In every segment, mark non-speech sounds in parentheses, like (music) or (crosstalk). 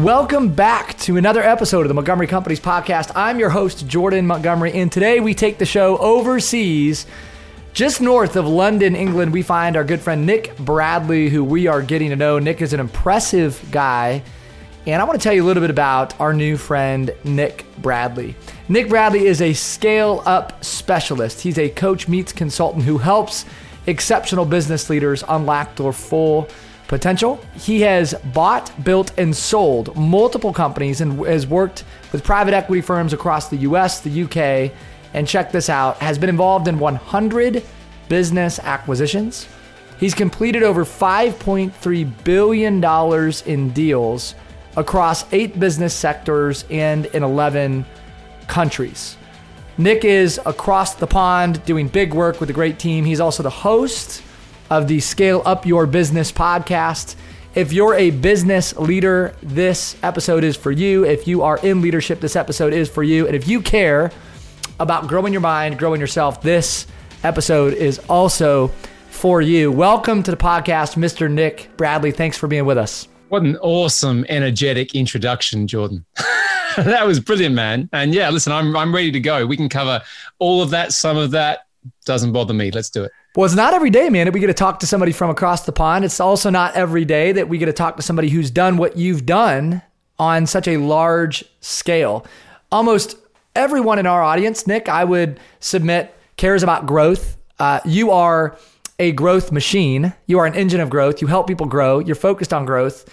Welcome back to another episode of the Montgomery Companies podcast. I'm your host, Jordan Montgomery, and today we take the show overseas. Just north of London, England, we find our good friend Nick Bradley, who we are getting to know. Nick is an impressive guy, and I want to tell you a little bit about our new friend, Nick Bradley. Nick Bradley is a scale up specialist. He's a coach meets consultant who helps exceptional business leaders unlock their full potential. He has bought, built, and sold multiple companies and has worked with private equity firms across the US, the UK, and check this out, has been involved in 100 business acquisitions. He's completed over $5.3 billion in deals across eight business sectors and in 11 countries. Nick is across the pond doing big work with a great team. He's also the host of the Scale Up Your Business podcast. If you're a business leader, this episode is for you. If you are in leadership, this episode is for you. And if you care about growing your mind, growing yourself, this episode is also for you. Welcome to the podcast, Mr. Nick Bradley. Thanks for being with us. What an awesome, energetic introduction, Jordan. (laughs) that was brilliant, man. And yeah, listen, I'm, I'm ready to go. We can cover all of that, some of that. Doesn't bother me. Let's do it. Well, it's not every day, man, that we get to talk to somebody from across the pond. It's also not every day that we get to talk to somebody who's done what you've done on such a large scale. Almost everyone in our audience, Nick, I would submit, cares about growth. Uh, you are a growth machine. You are an engine of growth. You help people grow. You're focused on growth.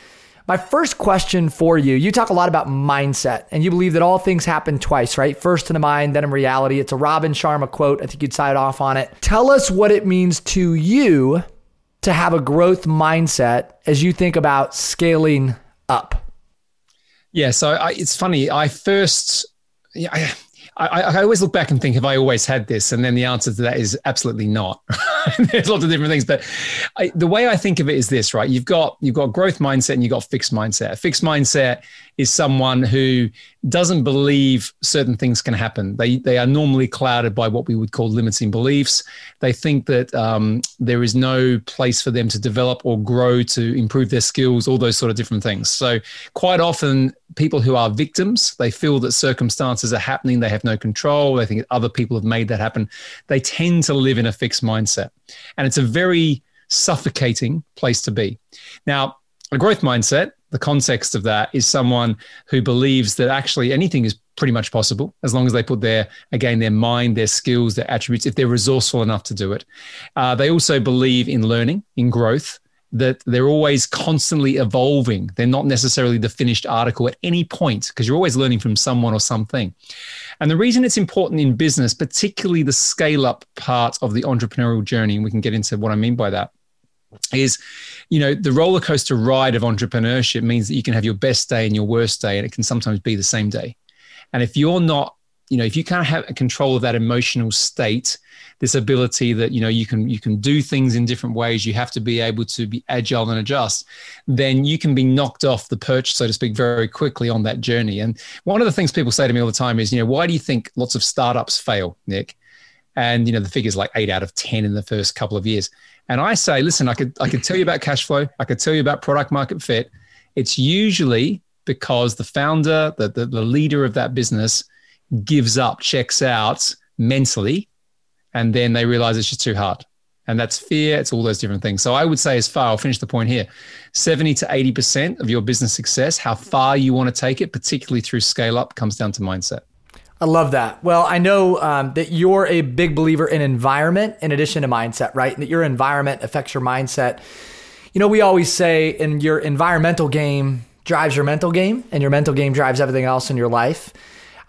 My first question for you you talk a lot about mindset, and you believe that all things happen twice, right? First in the mind, then in reality. It's a Robin Sharma quote. I think you'd side off on it. Tell us what it means to you to have a growth mindset as you think about scaling up. Yeah, so I, it's funny. I first, yeah, I, I, I, always look back and think, have I always had this? And then the answer to that is absolutely not. (laughs) There's lots of different things, but I, the way I think of it is this, right? You've got you've got growth mindset and you've got fixed mindset. A fixed mindset is someone who doesn't believe certain things can happen. They they are normally clouded by what we would call limiting beliefs. They think that um, there is no place for them to develop or grow to improve their skills, all those sort of different things. So quite often, people who are victims, they feel that circumstances are happening. They have no control. They think other people have made that happen. They tend to live in a fixed mindset, and it's a very suffocating place to be. Now, a growth mindset the context of that is someone who believes that actually anything is pretty much possible as long as they put their again their mind their skills their attributes if they're resourceful enough to do it. Uh, they also believe in learning in growth that they're always constantly evolving. They're not necessarily the finished article at any point because you're always learning from someone or something. And the reason it's important in business particularly the scale up part of the entrepreneurial journey and we can get into what i mean by that is you know the roller coaster ride of entrepreneurship means that you can have your best day and your worst day and it can sometimes be the same day. And if you're not you know if you can't have control of that emotional state this ability that you know you can you can do things in different ways you have to be able to be agile and adjust then you can be knocked off the perch so to speak very quickly on that journey. And one of the things people say to me all the time is you know why do you think lots of startups fail nick and you know the figure's like 8 out of 10 in the first couple of years and I say, listen, I could I could tell you about cash flow, I could tell you about product market fit. It's usually because the founder, the, the, the leader of that business gives up, checks out mentally, and then they realize it's just too hard. And that's fear, it's all those different things. So I would say, as far, I'll finish the point here 70 to 80% of your business success, how far you want to take it, particularly through scale up, comes down to mindset. I love that. Well, I know um, that you're a big believer in environment in addition to mindset, right? That your environment affects your mindset. You know, we always say in your environmental game drives your mental game, and your mental game drives everything else in your life.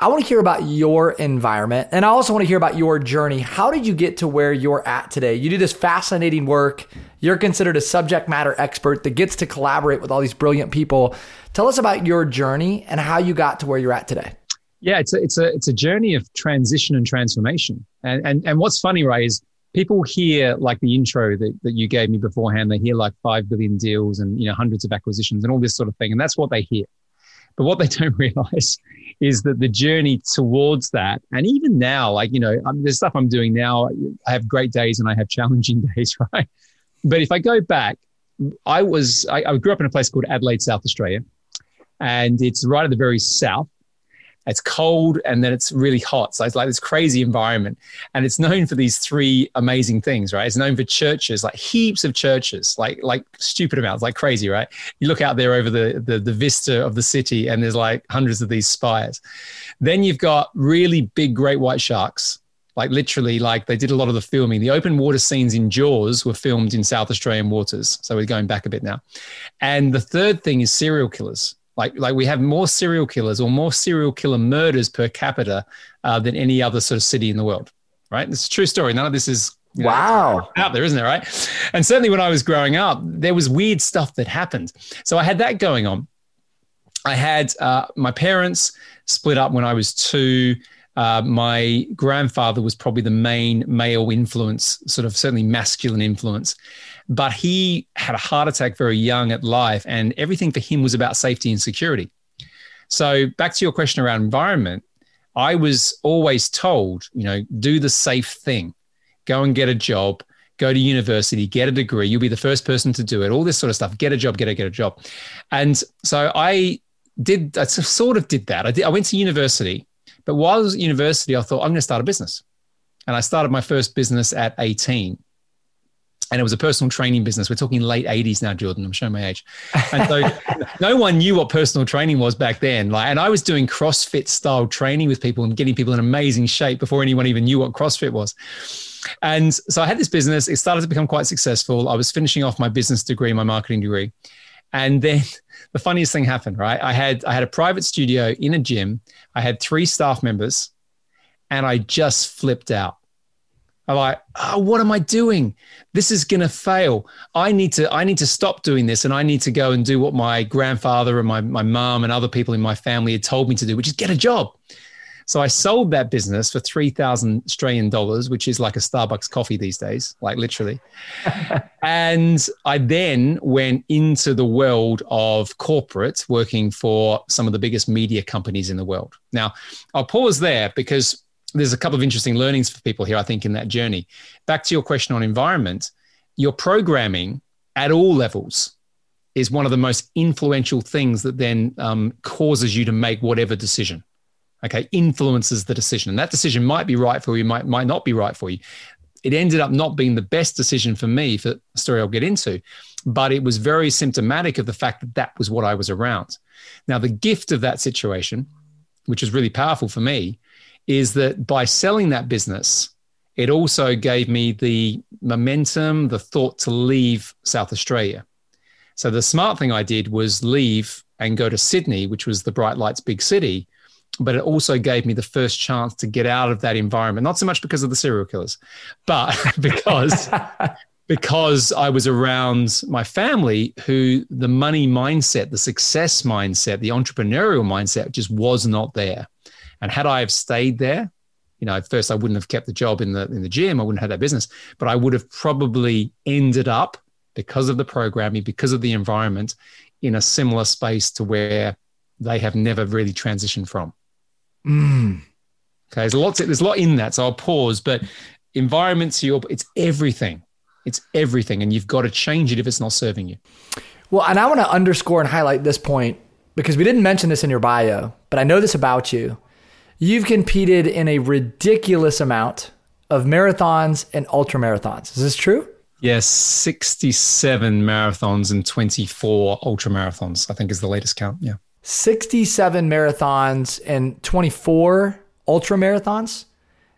I want to hear about your environment, and I also want to hear about your journey. How did you get to where you're at today? You do this fascinating work. You're considered a subject matter expert that gets to collaborate with all these brilliant people. Tell us about your journey and how you got to where you're at today. Yeah, it's a, it's a it's a journey of transition and transformation. And and and what's funny, right, is people hear like the intro that, that you gave me beforehand. They hear like five billion deals and you know hundreds of acquisitions and all this sort of thing, and that's what they hear. But what they (laughs) don't realize is that the journey towards that, and even now, like you know, um, there's stuff I'm doing now. I have great days and I have challenging (laughs) days, right? But if I go back, I was I, I grew up in a place called Adelaide, South Australia and it's right at the very south. It's cold and then it's really hot. So it's like this crazy environment. And it's known for these three amazing things, right? It's known for churches, like heaps of churches, like like stupid amounts, like crazy, right? You look out there over the, the, the vista of the city and there's like hundreds of these spires. Then you've got really big great white sharks like literally like they did a lot of the filming the open water scenes in jaws were filmed in south australian waters so we're going back a bit now and the third thing is serial killers like, like we have more serial killers or more serial killer murders per capita uh, than any other sort of city in the world, right? It's a true story. None of this is you know, wow out there, isn't it? Right. And certainly when I was growing up, there was weird stuff that happened. So I had that going on. I had uh, my parents split up when I was two. Uh, my grandfather was probably the main male influence, sort of certainly masculine influence. But he had a heart attack very young at life, and everything for him was about safety and security. So, back to your question around environment, I was always told, you know, do the safe thing, go and get a job, go to university, get a degree. You'll be the first person to do it. All this sort of stuff. Get a job, get a get a job. And so I did. I sort of did that. I did. I went to university, but while I was at university, I thought I'm going to start a business, and I started my first business at 18 and it was a personal training business. We're talking late 80s now, Jordan. I'm showing my age. And so (laughs) no one knew what personal training was back then. Like, and I was doing CrossFit style training with people and getting people in amazing shape before anyone even knew what CrossFit was. And so I had this business. It started to become quite successful. I was finishing off my business degree, my marketing degree. And then (laughs) the funniest thing happened, right? I had I had a private studio in a gym. I had three staff members, and I just flipped out. I'm like, oh, what am I doing? This is gonna fail. I need to, I need to stop doing this and I need to go and do what my grandfather and my, my mom and other people in my family had told me to do, which is get a job. So I sold that business for 3,000 Australian dollars, which is like a Starbucks coffee these days, like literally. (laughs) and I then went into the world of corporate, working for some of the biggest media companies in the world. Now, I'll pause there because there's a couple of interesting learnings for people here, I think, in that journey. Back to your question on environment, your programming at all levels is one of the most influential things that then um, causes you to make whatever decision. Okay, influences the decision, and that decision might be right for you, might might not be right for you. It ended up not being the best decision for me for the story I'll get into, but it was very symptomatic of the fact that that was what I was around. Now, the gift of that situation, which is really powerful for me, is that by selling that business, it also gave me the momentum, the thought to leave South Australia. So the smart thing I did was leave and go to Sydney, which was the bright lights big city. But it also gave me the first chance to get out of that environment, not so much because of the serial killers, but (laughs) because (laughs) because I was around my family who the money mindset, the success mindset, the entrepreneurial mindset just was not there. And had I have stayed there, you know, at first I wouldn't have kept the job in the in the gym. I wouldn't have had that business, but I would have probably ended up because of the programming, because of the environment, in a similar space to where they have never really transitioned from. Mm. Okay, there's a lot. To, there's a lot in that, so I'll pause. But environments, your it's everything. It's everything, and you've got to change it if it's not serving you. Well, and I want to underscore and highlight this point because we didn't mention this in your bio, but I know this about you. You've competed in a ridiculous amount of marathons and ultra marathons. Is this true? Yes, 67 marathons and 24 ultra marathons, I think is the latest count. Yeah. 67 marathons and 24 ultra marathons.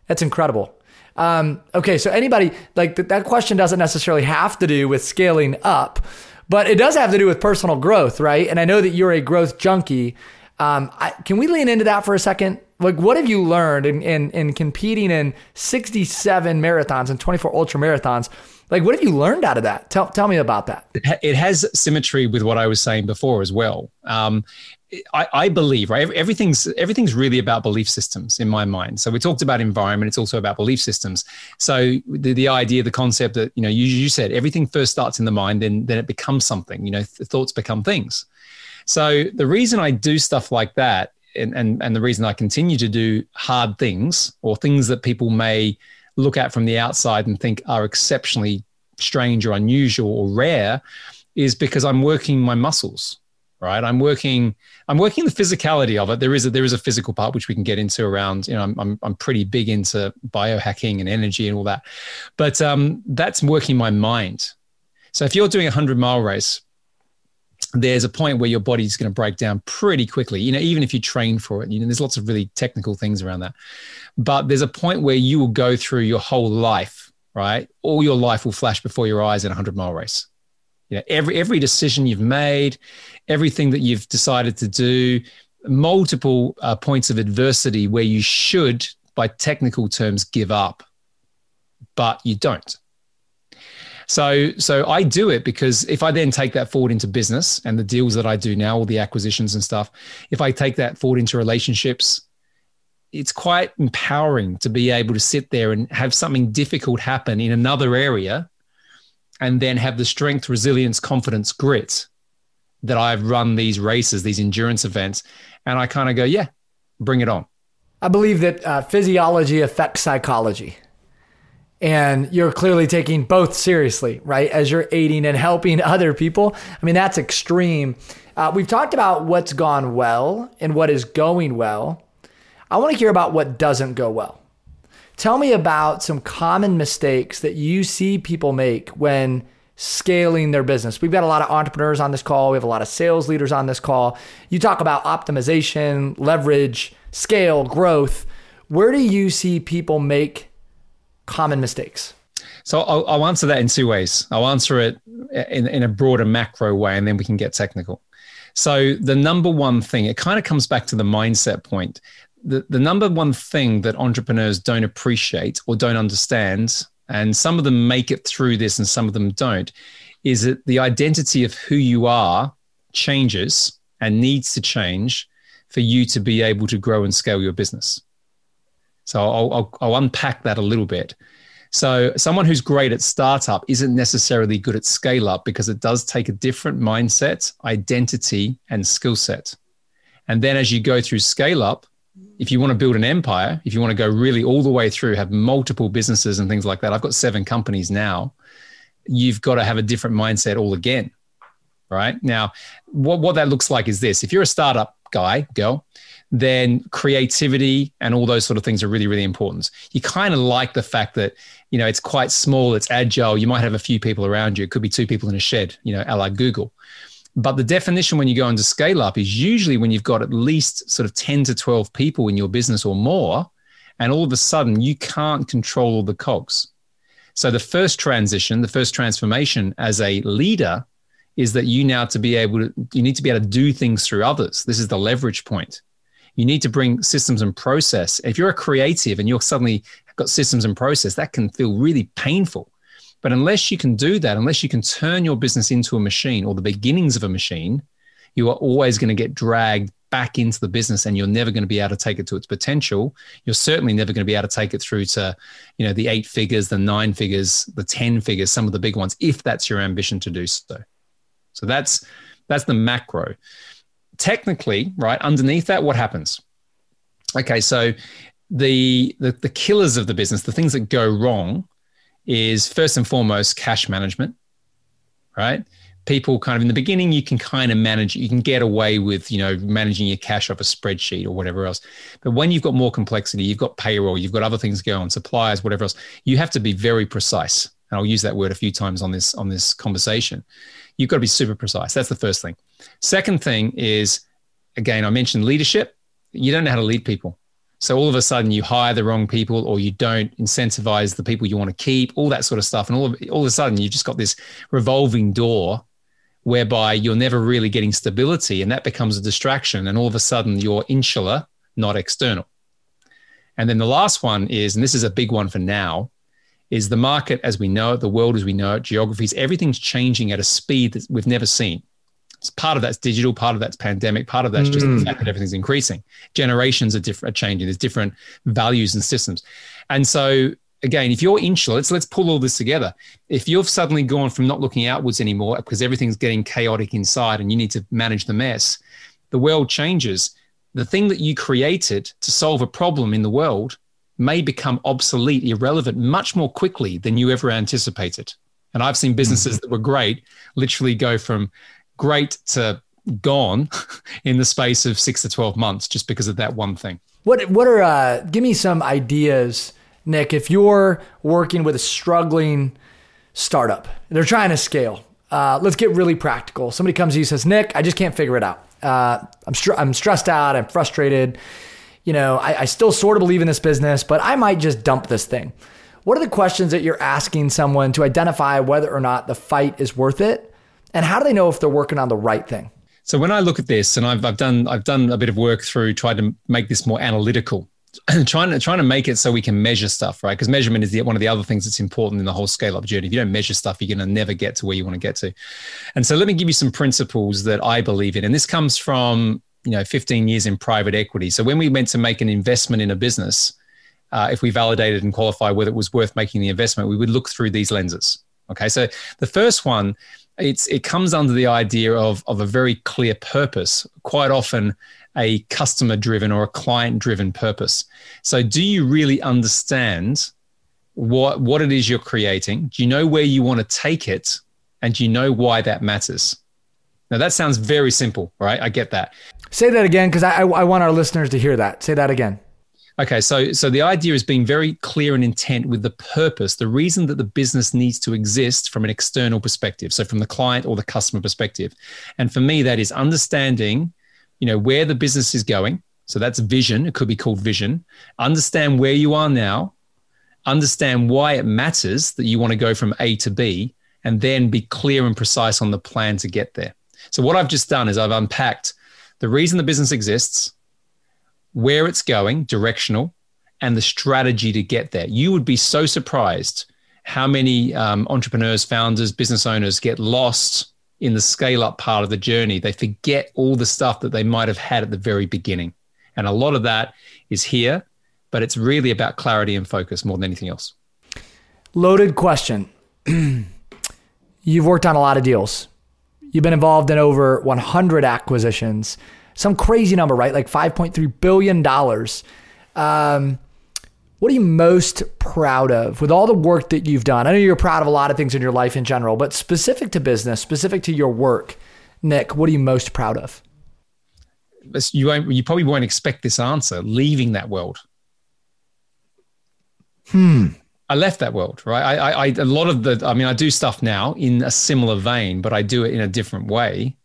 That's incredible. Um, okay, so anybody, like th- that question doesn't necessarily have to do with scaling up, but it does have to do with personal growth, right? And I know that you're a growth junkie. Um, I, can we lean into that for a second? Like, what have you learned in, in, in competing in 67 marathons and 24 ultra marathons? Like, what have you learned out of that? Tell, tell me about that. It has symmetry with what I was saying before as well. Um, I, I, believe right everything's everything's really about belief systems in my mind. So we talked about environment it's also about belief systems. So the, the idea the concept that you know you, you said everything first starts in the mind then then it becomes something you know th- thoughts become things. So the reason i do stuff like that and, and, and the reason I continue to do hard things or things that people may look at from the outside and think are exceptionally strange or unusual or rare is because I'm working my muscles. Right? I'm working, I'm working the physicality of it. There is a, there is a physical part which we can get into around, you know, I'm, I'm, I'm pretty big into biohacking and energy and all that, but um, that's working my mind. So if you're doing a hundred mile race, there's a point where your body's going to break down pretty quickly. You know, even if you train for it, you know, there's lots of really technical things around that. But there's a point where you will go through your whole life, right? All your life will flash before your eyes in a hundred mile race. You know, every every decision you've made, everything that you've decided to do, multiple uh, points of adversity where you should, by technical terms, give up, but you don't. So, so I do it because if I then take that forward into business and the deals that I do now, all the acquisitions and stuff, if I take that forward into relationships, it's quite empowering to be able to sit there and have something difficult happen in another area and then have the strength, resilience, confidence, grit that I've run these races, these endurance events. And I kind of go, yeah, bring it on. I believe that uh, physiology affects psychology and you're clearly taking both seriously, right? As you're aiding and helping (laughs) other people. I mean, that's extreme. Uh, we've talked about what's gone well and what is going well. I want to hear about what doesn't go well. Tell me about some common mistakes that you see people make when scaling their business. We've got a lot of entrepreneurs on this call, we have a lot of sales leaders on this call. You talk about optimization, leverage, scale, growth. Where do you see people make common mistakes? So I'll, I'll, answer that in two ways. I'll answer it in, in a broader macro way, and then we can get technical. So the number one thing, it kind of comes back to the mindset point. The, the number one thing that entrepreneurs don't appreciate or don't understand, and some of them make it through this and some of them don't, is that the identity of who you are changes and needs to change for you to be able to grow and scale your business. So I'll, I'll, I'll unpack that a little bit. So, someone who's great at startup isn't necessarily good at scale up because it does take a different mindset, identity, and skill set. And then as you go through scale up, if you want to build an empire, if you want to go really all the way through, have multiple businesses and things like that, I've got seven companies now, you've got to have a different mindset all again. Right now, what, what that looks like is this if you're a startup guy, girl, then creativity and all those sort of things are really, really important. You kind of like the fact that, you know, it's quite small, it's agile. You might have a few people around you. It could be two people in a shed, you know, a la Google. But the definition when you go into scale up is usually when you've got at least sort of 10 to 12 people in your business or more. And all of a sudden you can't control the cogs. So the first transition, the first transformation as a leader is that you now to be able to, you need to be able to do things through others. This is the leverage point you need to bring systems and process. If you're a creative and you're suddenly got systems and process, that can feel really painful. But unless you can do that, unless you can turn your business into a machine or the beginnings of a machine, you are always going to get dragged back into the business and you're never going to be able to take it to its potential. You're certainly never going to be able to take it through to you know the eight figures the nine figures the 10 figures some of the big ones if that's your ambition to do so. So that's that's the macro. Technically, right underneath that, what happens? Okay, so the, the the killers of the business, the things that go wrong, is first and foremost cash management, right? People kind of in the beginning, you can kind of manage, you can get away with, you know, managing your cash off a spreadsheet or whatever else. But when you've got more complexity, you've got payroll, you've got other things going on, suppliers, whatever else, you have to be very precise. And I'll use that word a few times on this on this conversation. You've got to be super precise. That's the first thing. Second thing is, again, I mentioned leadership. You don't know how to lead people. So all of a sudden you hire the wrong people or you don't incentivize the people you want to keep, all that sort of stuff. And all of, all of a sudden you've just got this revolving door whereby you're never really getting stability and that becomes a distraction. And all of a sudden you're insular, not external. And then the last one is, and this is a big one for now, is the market as we know it, the world as we know it, geographies, everything's changing at a speed that we've never seen. Part of that's digital, part of that's pandemic, part of that's mm. just the mm. fact that everything's increasing. Generations are different, are changing. There's different values and systems, and so again, if you're insular, let's let's pull all this together. If you've suddenly gone from not looking outwards anymore because everything's getting chaotic inside and you need to manage the mess, the world changes. The thing that you created to solve a problem in the world may become obsolete, irrelevant much more quickly than you ever anticipated. And I've seen businesses mm-hmm. that were great literally go from great to gone (laughs) in the space of six to 12 months just because of that one thing. What, what are, uh, give me some ideas, Nick, if you're working with a struggling startup, they're trying to scale. Uh, let's get really practical. Somebody comes to you and says, Nick, I just can't figure it out. Uh, I'm, str- I'm stressed out. I'm frustrated. You know, I, I still sort of believe in this business, but I might just dump this thing. What are the questions that you're asking someone to identify whether or not the fight is worth it? And how do they know if they're working on the right thing? So when I look at this, and I've, I've done I've done a bit of work through trying to make this more analytical, (clears throat) trying to trying to make it so we can measure stuff, right? Because measurement is the, one of the other things that's important in the whole scale up journey. If you don't measure stuff, you're going to never get to where you want to get to. And so let me give you some principles that I believe in, and this comes from you know 15 years in private equity. So when we went to make an investment in a business, uh, if we validated and qualified whether it was worth making the investment, we would look through these lenses. Okay, so the first one, it's it comes under the idea of of a very clear purpose. Quite often, a customer driven or a client driven purpose. So, do you really understand what what it is you're creating? Do you know where you want to take it, and do you know why that matters? Now, that sounds very simple, right? I get that. Say that again, because I, I want our listeners to hear that. Say that again. Okay, so so the idea is being very clear and intent with the purpose, the reason that the business needs to exist from an external perspective, so from the client or the customer perspective. And for me, that is understanding, you know, where the business is going. So that's vision. It could be called vision. Understand where you are now. Understand why it matters that you want to go from A to B, and then be clear and precise on the plan to get there. So what I've just done is I've unpacked the reason the business exists where it's going, directional, and the strategy to get there. You would be so surprised how many um, entrepreneurs, founders, business owners get lost in the scale up part of the journey. They forget all the stuff that they might have had at the very beginning. And a lot of that is here, but it's really about clarity and focus more than anything else. Loaded question. (clears throat) You've worked on a lot of deals. You've been involved in over 100 acquisitions some crazy number, right? Like $5.3 billion. Um, what are you most proud of with all the work that you've done? I know you're proud of a lot of things in your life in general, but specific to business, specific to your work, Nick, what are you most proud of? You, you probably won't expect this answer leaving that world. Hmm. I left that world, right? I, I, I, a lot of the, I mean, I do stuff now in a similar vein, but I do it in a different way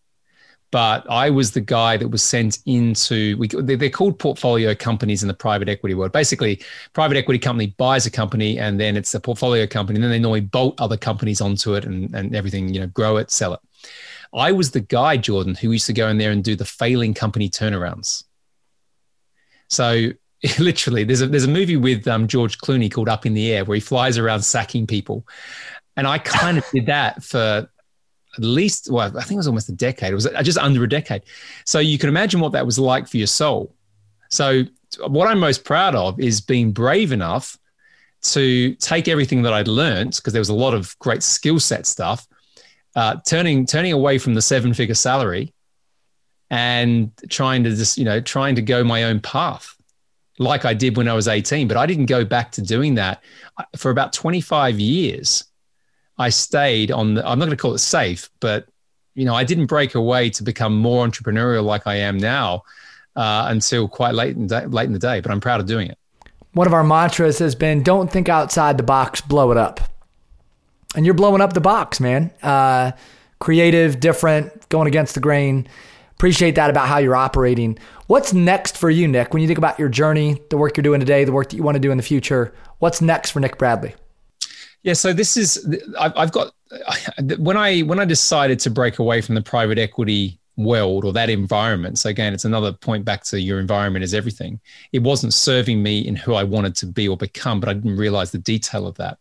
but I was the guy that was sent into we, they're called portfolio companies in the private equity world. Basically, private equity company buys a company and then it's a portfolio company, and then they normally bolt other companies onto it and, and everything, you know, grow it, sell it. I was the guy, Jordan, who used to go in there and do the failing company turnarounds. So (laughs) literally, there's a there's a movie with um, George Clooney called Up in the Air where he flies around sacking people, and I kind of did that for at least, well, I think it was almost a decade. It was just under a decade. So you can imagine what that was like for your soul. So what I'm most proud of is being brave enough to take everything that I'd learned because there was a lot of great skill set stuff, uh, turning turning away from the seven figure salary and trying to just you know trying to go my own path like I did when I was 18. But I didn't go back to doing that for about 25 years. I stayed on the, I'm not going to call it safe, but you know, I didn't break away to become more entrepreneurial like I am now uh, until quite late in, late in the day, but I'm proud of doing it. One of our mantras has been don't think outside the box, blow it up. And you're blowing up the box, man. Uh, creative, different, going against the grain. Appreciate that about how you're operating. What's next for you, Nick? When you think about your journey, the work you're doing today, the work that you want to do in the future, what's next for Nick Bradley? Yeah, so this is I've got when I when I decided to break away from the private equity world or that environment. So again, it's another point back to your environment is everything. It wasn't serving me in who I wanted to be or become, but I didn't realize the detail of that.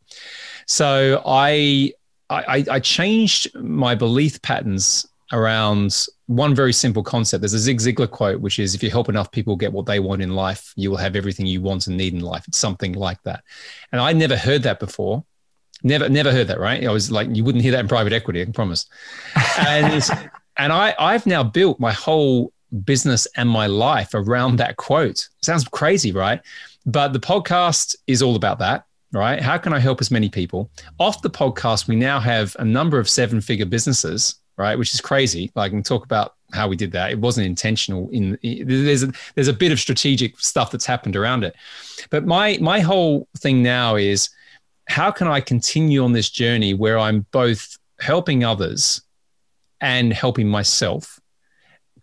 So I I, I changed my belief patterns around one very simple concept. There's a Zig Ziglar quote, which is if you help enough people get what they want in life, you will have everything you want and need in life. It's something like that. And I never heard that before. Never, never heard that. Right? I was like, you wouldn't hear that in private equity. I can promise. And (laughs) and I, I've now built my whole business and my life around that quote. Sounds crazy, right? But the podcast is all about that, right? How can I help as many people? Off the podcast, we now have a number of seven figure businesses, right? Which is crazy. Like, I can talk about how we did that. It wasn't intentional. In there's a, there's a bit of strategic stuff that's happened around it, but my my whole thing now is how can I continue on this journey where I'm both helping others and helping myself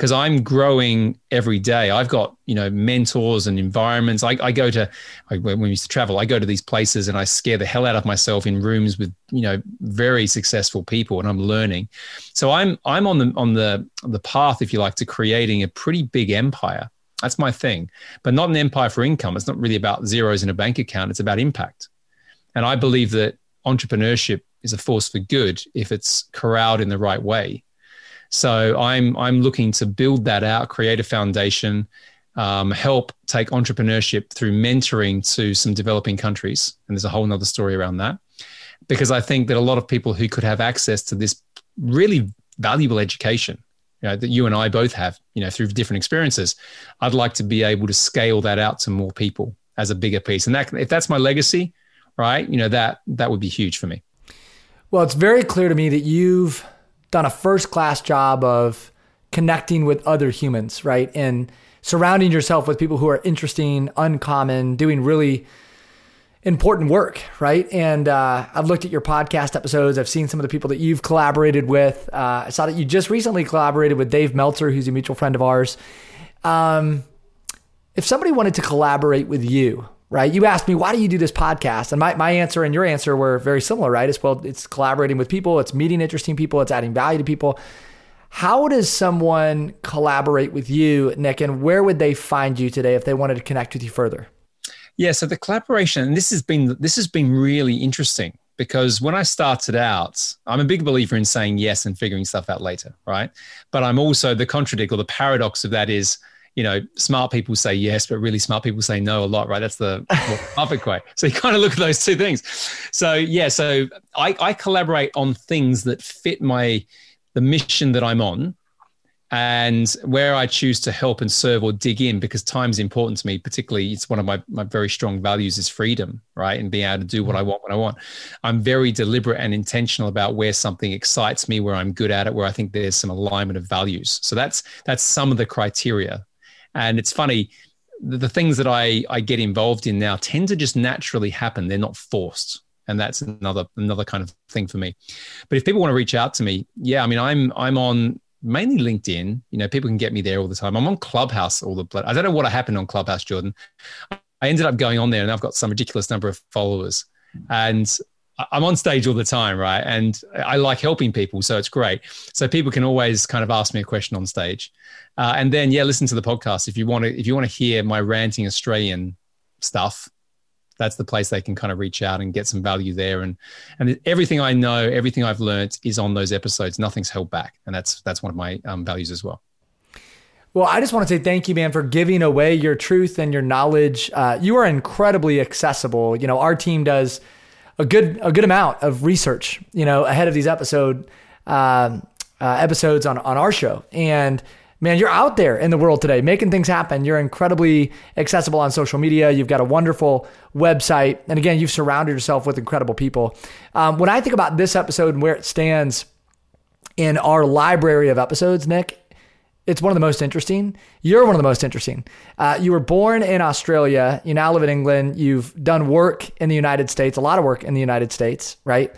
because I'm growing every day. I've got you know mentors and environments. I, I go to I, when we used to travel, I go to these places and I scare the hell out of myself in rooms with you know very successful people, and I'm learning. So I'm I'm on the on the the path, if you like, to creating a pretty big empire. That's my thing, but not an empire for income. It's not really about zeros in a bank account. It's about impact, and I believe that entrepreneurship is a force for good if it's corralled in the right way so I'm I'm looking to build that out, create a foundation, um, help take entrepreneurship through mentoring to some developing countries, and there's a whole other story around that. Because I think that a lot of people who could have access to this really valuable education, you know, that you and I both have, you know, through different experiences, I'd like to be able to scale that out to more people as a bigger piece. And that if that's my legacy, right, you know, that that would be huge for me. Well, it's very clear to me that you've done a first class job of connecting with other humans, right? And surrounding yourself with people who are interesting, uncommon, doing really important work, right? And uh, I've looked at your podcast episodes. I've seen some of the people that you've collaborated with. Uh, I saw that you just recently collaborated with Dave Meltzer, who's a mutual friend of ours. Um, if somebody wanted to collaborate with you, right? You asked me, why do you do this podcast? And my, my answer and your answer were very similar, right? It's well, it's collaborating with people, it's meeting interesting people, it's adding value to people. How does someone collaborate with you, Nick, and where would they find you today if they wanted to connect with you further? Yeah, so the collaboration, and this has been this has been really interesting because when I started out, I'm a big believer in saying yes and figuring stuff out later, right? But I'm also the contradict or the paradox of that is you know, smart people say yes, but really smart people say no a lot, right? That's the (laughs) perfect way. So you kind of look at those two things. So yeah, so I, I collaborate on things that fit my the mission that I'm on and where I choose to help and serve or dig in because time is important to me. Particularly, it's one of my, my very strong values is freedom, right? And being able to do what I want when I want. I'm very deliberate and intentional about where something excites me, where I'm good at it, where I think there's some alignment of values. So that's that's some of the criteria and it's funny, the, the things that I, I get involved in now tend to just naturally happen. They're not forced. And that's another another kind of thing for me. But if people want to reach out to me, yeah, I mean, I'm I'm on mainly LinkedIn. You know, people can get me there all the time. I'm on Clubhouse all the. Blood. I don't know what happened on Clubhouse, Jordan. I ended up going on there, and I've got some ridiculous number of followers. And I'm on stage all the time, right? And I like helping people, so it's great. So people can always kind of ask me a question on stage, uh, and then yeah, listen to the podcast if you want to. If you want to hear my ranting Australian stuff, that's the place they can kind of reach out and get some value there. And and everything I know, everything I've learned is on those episodes. Nothing's held back, and that's that's one of my um, values as well. Well, I just want to say thank you, man, for giving away your truth and your knowledge. Uh, you are incredibly accessible. You know, our team does a good a good amount of research, you know, ahead of these episode um, uh, episodes on on our show. And man, you're out there in the world today making things happen. You're incredibly accessible on social media. You've got a wonderful website, and again, you've surrounded yourself with incredible people. Um, when I think about this episode and where it stands in our library of episodes, Nick, it's one of the most interesting. You're one of the most interesting. Uh, you were born in Australia. You now live in England. You've done work in the United States, a lot of work in the United States, right?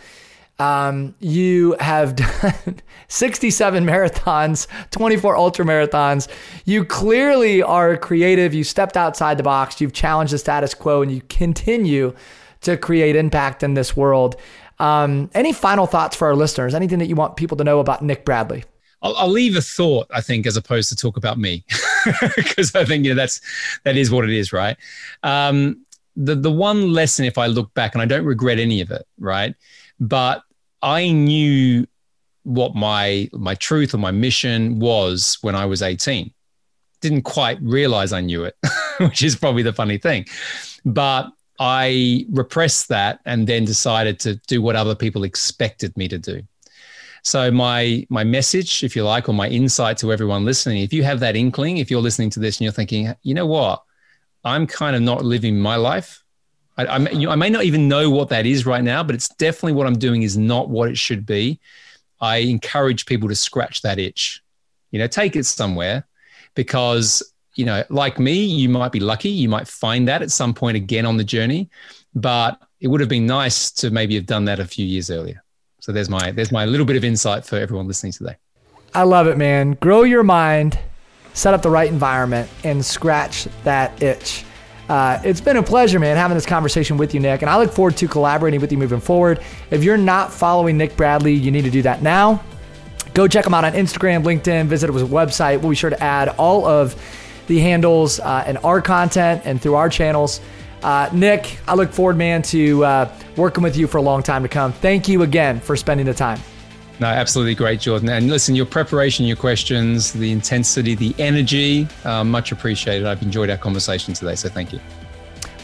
Um, you have (laughs) done 67 marathons, 24 ultra marathons. You clearly are creative. You stepped outside the box. You've challenged the status quo and you continue to create impact in this world. Um, any final thoughts for our listeners? Anything that you want people to know about Nick Bradley? I'll, I'll leave a thought, I think, as opposed to talk about me, (laughs) because I think you know that's that is what it is, right? Um, the the one lesson, if I look back, and I don't regret any of it, right? But I knew what my my truth or my mission was when I was 18. Didn't quite realize I knew it, (laughs) which is probably the funny thing. But I repressed that and then decided to do what other people expected me to do. So my my message, if you like, or my insight to everyone listening, if you have that inkling, if you're listening to this and you're thinking, you know what, I'm kind of not living my life. I, I, may, I may not even know what that is right now, but it's definitely what I'm doing is not what it should be. I encourage people to scratch that itch. You know, take it somewhere because, you know, like me, you might be lucky. You might find that at some point again on the journey, but it would have been nice to maybe have done that a few years earlier. So there's my there's my little bit of insight for everyone listening today. I love it, man. Grow your mind, set up the right environment, and scratch that itch. Uh, it's been a pleasure, man, having this conversation with you, Nick, and I look forward to collaborating with you moving forward. If you're not following Nick Bradley, you need to do that now. Go check him out on Instagram, LinkedIn, visit his website. We'll be sure to add all of the handles uh, and our content and through our channels. Uh, Nick, I look forward, man, to uh, working with you for a long time to come. Thank you again for spending the time. No, absolutely great, Jordan. And listen, your preparation, your questions, the intensity, the energy, uh, much appreciated. I've enjoyed our conversation today, so thank you.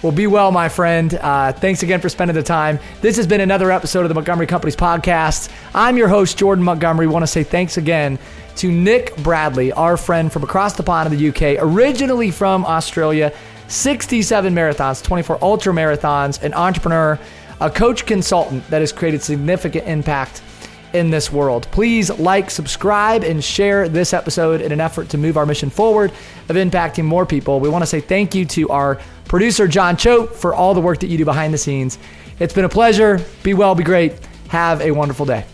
Well, be well, my friend. Uh, thanks again for spending the time. This has been another episode of the Montgomery Companies podcast. I'm your host, Jordan Montgomery. Want to say thanks again to Nick Bradley, our friend from across the pond in the UK, originally from Australia, 67 marathons, 24 ultra marathons, an entrepreneur, a coach consultant that has created significant impact in this world. Please like, subscribe, and share this episode in an effort to move our mission forward of impacting more people. We want to say thank you to our producer, John Choate, for all the work that you do behind the scenes. It's been a pleasure. Be well, be great. Have a wonderful day.